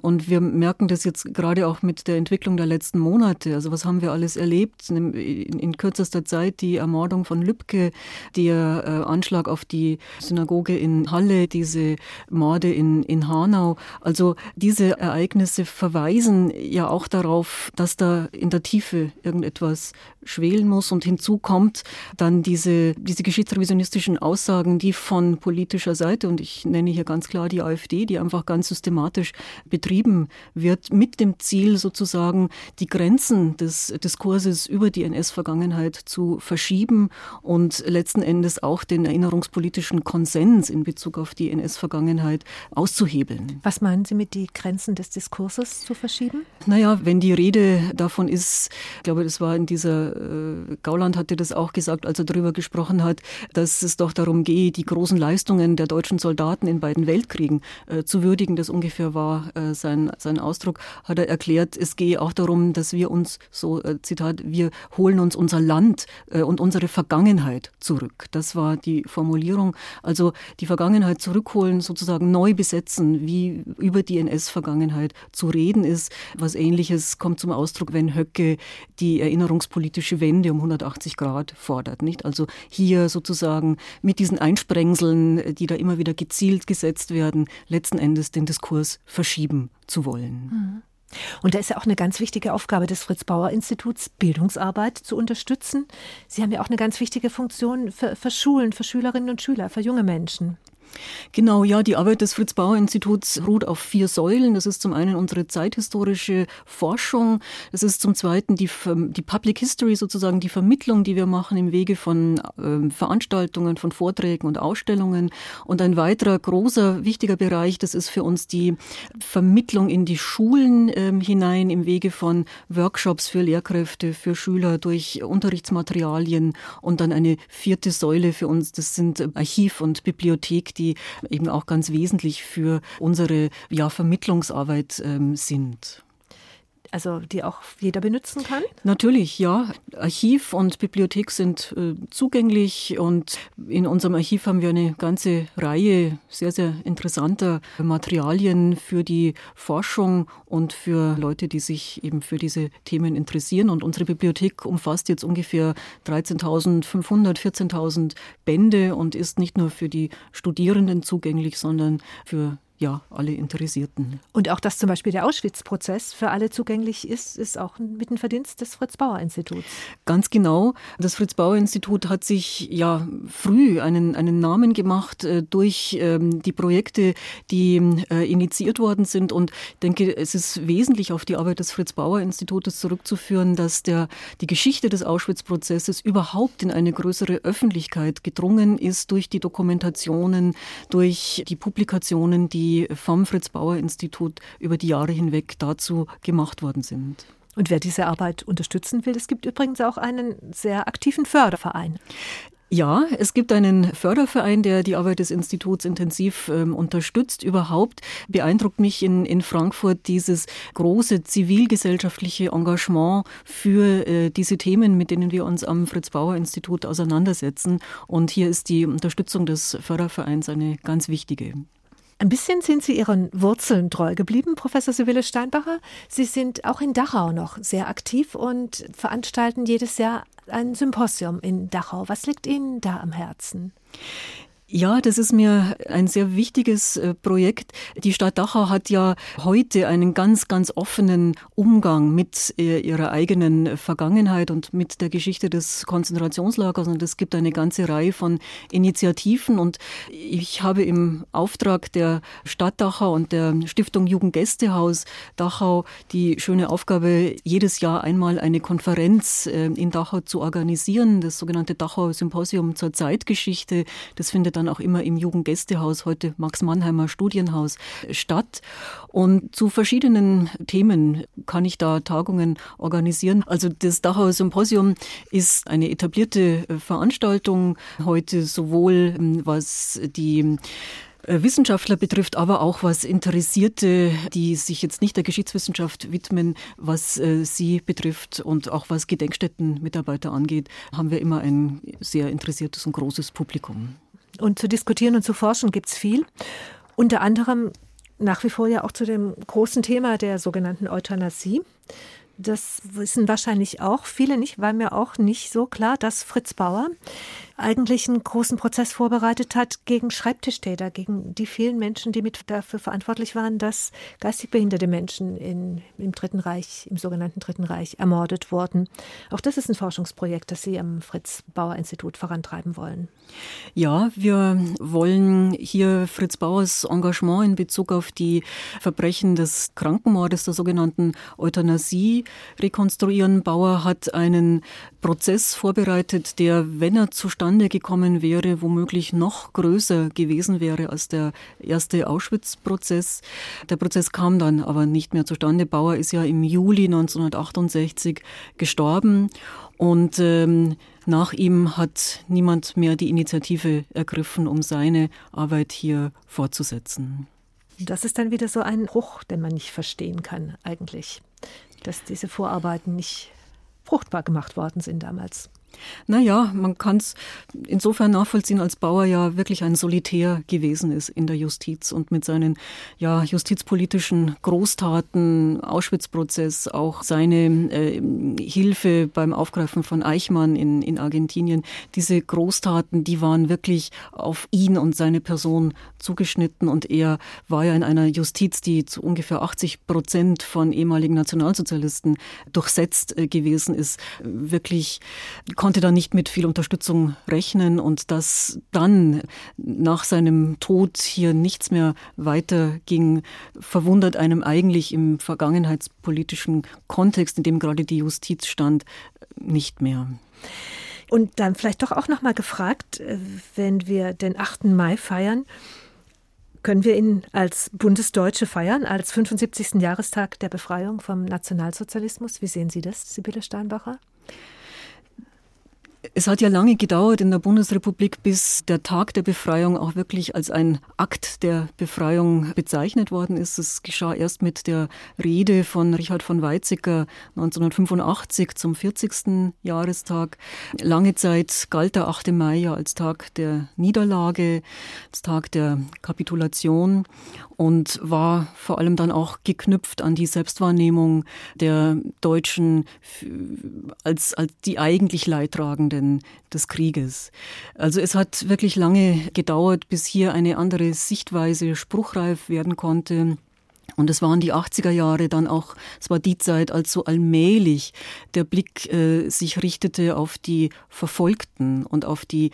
S3: Und wir merken das jetzt gerade auch mit der Entwicklung der letzten Monate. Also was haben wir alles erlebt? In, in kürzester Zeit die Ermordung von Lübcke, der äh, Anschlag auf die Synagoge in Halle, diese Morde in, in Hanau. Also diese Ereignisse verweisen ja auch darauf, dass da in der Tiefe irgendetwas schwelen muss. Und hinzu kommt dann dann diese, diese geschichtsrevisionistischen Aussagen, die von politischer Seite, und ich nenne hier ganz klar die AfD, die einfach ganz systematisch betrieben wird, mit dem Ziel sozusagen die Grenzen des Diskurses über die NS-Vergangenheit zu verschieben und letzten Endes auch den erinnerungspolitischen Konsens in Bezug auf die NS-Vergangenheit auszuhebeln.
S2: Was meinen Sie mit die Grenzen des Diskurses zu verschieben?
S3: Naja, wenn die Rede davon ist, ich glaube, das war in dieser, äh, Gauland hatte das auch gesagt, also darüber gesprochen hat, dass es doch darum geht, die großen Leistungen der deutschen Soldaten in beiden Weltkriegen äh, zu würdigen. Das ungefähr war äh, sein, sein Ausdruck, hat er erklärt. Es gehe auch darum, dass wir uns, so äh, Zitat, wir holen uns unser Land äh, und unsere Vergangenheit zurück. Das war die Formulierung. Also die Vergangenheit zurückholen, sozusagen neu besetzen, wie über die NS-Vergangenheit zu reden ist. Was ähnliches kommt zum Ausdruck, wenn Höcke die erinnerungspolitische Wende um 180 Grad fordert. Nicht? Also hier sozusagen mit diesen Einsprengseln, die da immer wieder gezielt gesetzt werden, letzten Endes den Diskurs verschieben zu wollen.
S2: Mhm. Und da ist ja auch eine ganz wichtige Aufgabe des Fritz-Bauer-Instituts, Bildungsarbeit zu unterstützen. Sie haben ja auch eine ganz wichtige Funktion für, für Schulen, für Schülerinnen und Schüler, für junge Menschen.
S3: Genau, ja, die Arbeit des Fritz-Bauer-Instituts ruht auf vier Säulen. Das ist zum einen unsere zeithistorische Forschung, das ist zum zweiten die, die Public History, sozusagen die Vermittlung, die wir machen im Wege von äh, Veranstaltungen, von Vorträgen und Ausstellungen. Und ein weiterer großer, wichtiger Bereich, das ist für uns die Vermittlung in die Schulen äh, hinein im Wege von Workshops für Lehrkräfte, für Schüler durch Unterrichtsmaterialien und dann eine vierte Säule für uns, das sind Archiv und Bibliothek, die eben auch ganz wesentlich für unsere ja, Vermittlungsarbeit ähm, sind
S2: also die auch jeder benutzen kann?
S3: Natürlich, ja. Archiv und Bibliothek sind äh, zugänglich und in unserem Archiv haben wir eine ganze Reihe sehr, sehr interessanter Materialien für die Forschung und für Leute, die sich eben für diese Themen interessieren. Und unsere Bibliothek umfasst jetzt ungefähr 13.500, 14.000 Bände und ist nicht nur für die Studierenden zugänglich, sondern für ja, alle Interessierten.
S2: Und auch, dass zum Beispiel der Auschwitz-Prozess für alle zugänglich ist, ist auch mit dem Verdienst des Fritz-Bauer-Instituts.
S3: Ganz genau. Das Fritz-Bauer-Institut hat sich ja früh einen, einen Namen gemacht äh, durch ähm, die Projekte, die äh, initiiert worden sind. Und ich denke, es ist wesentlich auf die Arbeit des Fritz-Bauer-Institutes zurückzuführen, dass der, die Geschichte des Auschwitz-Prozesses überhaupt in eine größere Öffentlichkeit gedrungen ist durch die Dokumentationen, durch die Publikationen, die die vom Fritz-Bauer-Institut über die Jahre hinweg dazu gemacht worden sind.
S2: Und wer diese Arbeit unterstützen will, es gibt übrigens auch einen sehr aktiven Förderverein.
S3: Ja, es gibt einen Förderverein, der die Arbeit des Instituts intensiv ähm, unterstützt. Überhaupt beeindruckt mich in, in Frankfurt dieses große zivilgesellschaftliche Engagement für äh, diese Themen, mit denen wir uns am Fritz-Bauer-Institut auseinandersetzen. Und hier ist die Unterstützung des Fördervereins eine ganz wichtige.
S2: Ein bisschen sind Sie Ihren Wurzeln treu geblieben, Professor Sibylle Steinbacher. Sie sind auch in Dachau noch sehr aktiv und veranstalten jedes Jahr ein Symposium in Dachau. Was liegt Ihnen da am Herzen?
S3: Ja, das ist mir ein sehr wichtiges äh, Projekt. Die Stadt Dachau hat ja heute einen ganz, ganz offenen Umgang mit äh, ihrer eigenen Vergangenheit und mit der Geschichte des Konzentrationslagers. Und es gibt eine ganze Reihe von Initiativen. Und ich habe im Auftrag der Stadt Dachau und der Stiftung Jugendgästehaus Dachau die schöne Aufgabe, jedes Jahr einmal eine Konferenz äh, in Dachau zu organisieren, das sogenannte Dachau Symposium zur Zeitgeschichte. Das findet dann auch immer im Jugendgästehaus, heute Max Mannheimer Studienhaus, statt. Und zu verschiedenen Themen kann ich da Tagungen organisieren. Also das Dachauer Symposium ist eine etablierte äh, Veranstaltung heute sowohl ähm, was die äh, Wissenschaftler betrifft, aber auch was Interessierte, die sich jetzt nicht der Geschichtswissenschaft widmen, was äh, sie betrifft und auch was Gedenkstättenmitarbeiter angeht, haben wir immer ein sehr interessiertes und großes Publikum.
S2: Und zu diskutieren und zu forschen gibt es viel. Unter anderem nach wie vor ja auch zu dem großen Thema der sogenannten Euthanasie. Das wissen wahrscheinlich auch viele nicht, weil mir auch nicht so klar, dass Fritz Bauer eigentlich einen großen Prozess vorbereitet hat gegen Schreibtischtäter, gegen die vielen Menschen, die mit dafür verantwortlich waren, dass geistig behinderte Menschen in, im Dritten Reich, im sogenannten Dritten Reich, ermordet wurden. Auch das ist ein Forschungsprojekt, das Sie am Fritz-Bauer-Institut vorantreiben wollen.
S3: Ja, wir wollen hier Fritz Bauers Engagement in Bezug auf die Verbrechen des Krankenmordes, der sogenannten Euthanasie, rekonstruieren. Bauer hat einen Prozess vorbereitet, der, wenn er zustande gekommen wäre, womöglich noch größer gewesen wäre als der erste Auschwitz-Prozess. Der Prozess kam dann aber nicht mehr zustande. Bauer ist ja im Juli 1968 gestorben und ähm, nach ihm hat niemand mehr die Initiative ergriffen, um seine Arbeit hier fortzusetzen.
S2: Das ist dann wieder so ein Bruch, den man nicht verstehen kann eigentlich, dass diese Vorarbeiten nicht fruchtbar gemacht worden sind damals.
S3: Naja, man kann es insofern nachvollziehen, als Bauer ja wirklich ein Solitär gewesen ist in der Justiz und mit seinen ja, justizpolitischen Großtaten, Auschwitz-Prozess, auch seine äh, Hilfe beim Aufgreifen von Eichmann in, in Argentinien, diese Großtaten, die waren wirklich auf ihn und seine Person zugeschnitten und er war ja in einer Justiz, die zu ungefähr 80 Prozent von ehemaligen Nationalsozialisten durchsetzt äh, gewesen ist, wirklich konnte da nicht mit viel Unterstützung rechnen und dass dann nach seinem Tod hier nichts mehr weiterging, verwundert einem eigentlich im vergangenheitspolitischen Kontext, in dem gerade die Justiz stand, nicht mehr.
S2: Und dann vielleicht doch auch noch mal gefragt, äh, wenn wir den 8. Mai feiern, können wir ihn als Bundesdeutsche feiern, als 75. Jahrestag der Befreiung vom Nationalsozialismus? Wie sehen Sie das, Sibylle Steinbacher?
S3: Es hat ja lange gedauert in der Bundesrepublik, bis der Tag der Befreiung auch wirklich als ein Akt der Befreiung bezeichnet worden ist. Es geschah erst mit der Rede von Richard von Weizsäcker 1985 zum 40. Jahrestag. Lange Zeit galt der 8. Mai ja als Tag der Niederlage, als Tag der Kapitulation und war vor allem dann auch geknüpft an die Selbstwahrnehmung der Deutschen als, als die eigentlich Leidtragenden des Krieges. Also es hat wirklich lange gedauert, bis hier eine andere Sichtweise spruchreif werden konnte. Und es waren die 80er Jahre dann auch, es war die Zeit, als so allmählich der Blick äh, sich richtete auf die Verfolgten und auf die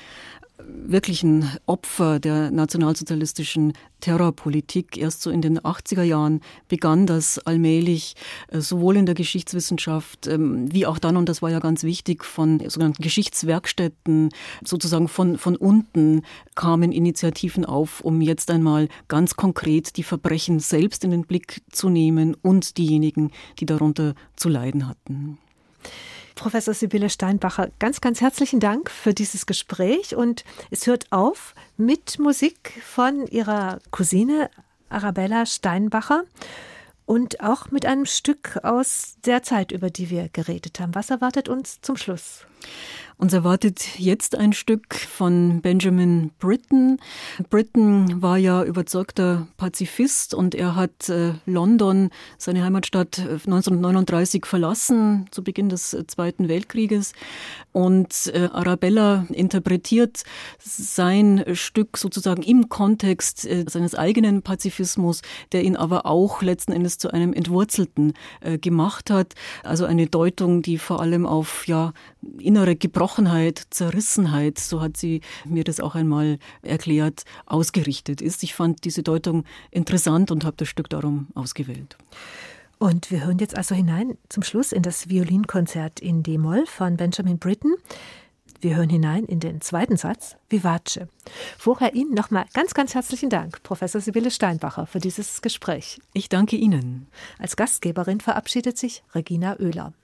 S3: wirklichen Opfer der nationalsozialistischen Terrorpolitik. Erst so in den 80er Jahren begann das allmählich äh, sowohl in der Geschichtswissenschaft ähm, wie auch dann, und das war ja ganz wichtig, von sogenannten Geschichtswerkstätten, sozusagen von, von unten kamen Initiativen auf, um jetzt einmal ganz konkret die Verbrechen selbst in den Blick zu nehmen und diejenigen, die darunter zu leiden hatten.
S2: Professor Sibylle Steinbacher, ganz, ganz herzlichen Dank für dieses Gespräch. Und es hört auf mit Musik von ihrer Cousine Arabella Steinbacher und auch mit einem Stück aus der Zeit, über die wir geredet haben. Was erwartet uns zum Schluss?
S3: Uns erwartet jetzt ein Stück von Benjamin Britten. Britten war ja überzeugter Pazifist und er hat äh, London, seine Heimatstadt, 1939 verlassen, zu Beginn des äh, Zweiten Weltkrieges. Und äh, Arabella interpretiert sein Stück sozusagen im Kontext äh, seines eigenen Pazifismus, der ihn aber auch letzten Endes zu einem Entwurzelten äh, gemacht hat. Also eine Deutung, die vor allem auf ja, innere Gebrochenheit, Zerrissenheit, so hat sie mir das auch einmal erklärt, ausgerichtet ist. Ich fand diese Deutung interessant und habe das Stück darum ausgewählt.
S2: Und wir hören jetzt also hinein zum Schluss in das Violinkonzert in D-Moll von Benjamin Britten. Wir hören hinein in den zweiten Satz, Vivace. Vorher Ihnen nochmal ganz, ganz herzlichen Dank, Professor Sibylle Steinbacher, für dieses Gespräch.
S3: Ich danke Ihnen.
S2: Als Gastgeberin verabschiedet sich Regina Oehler.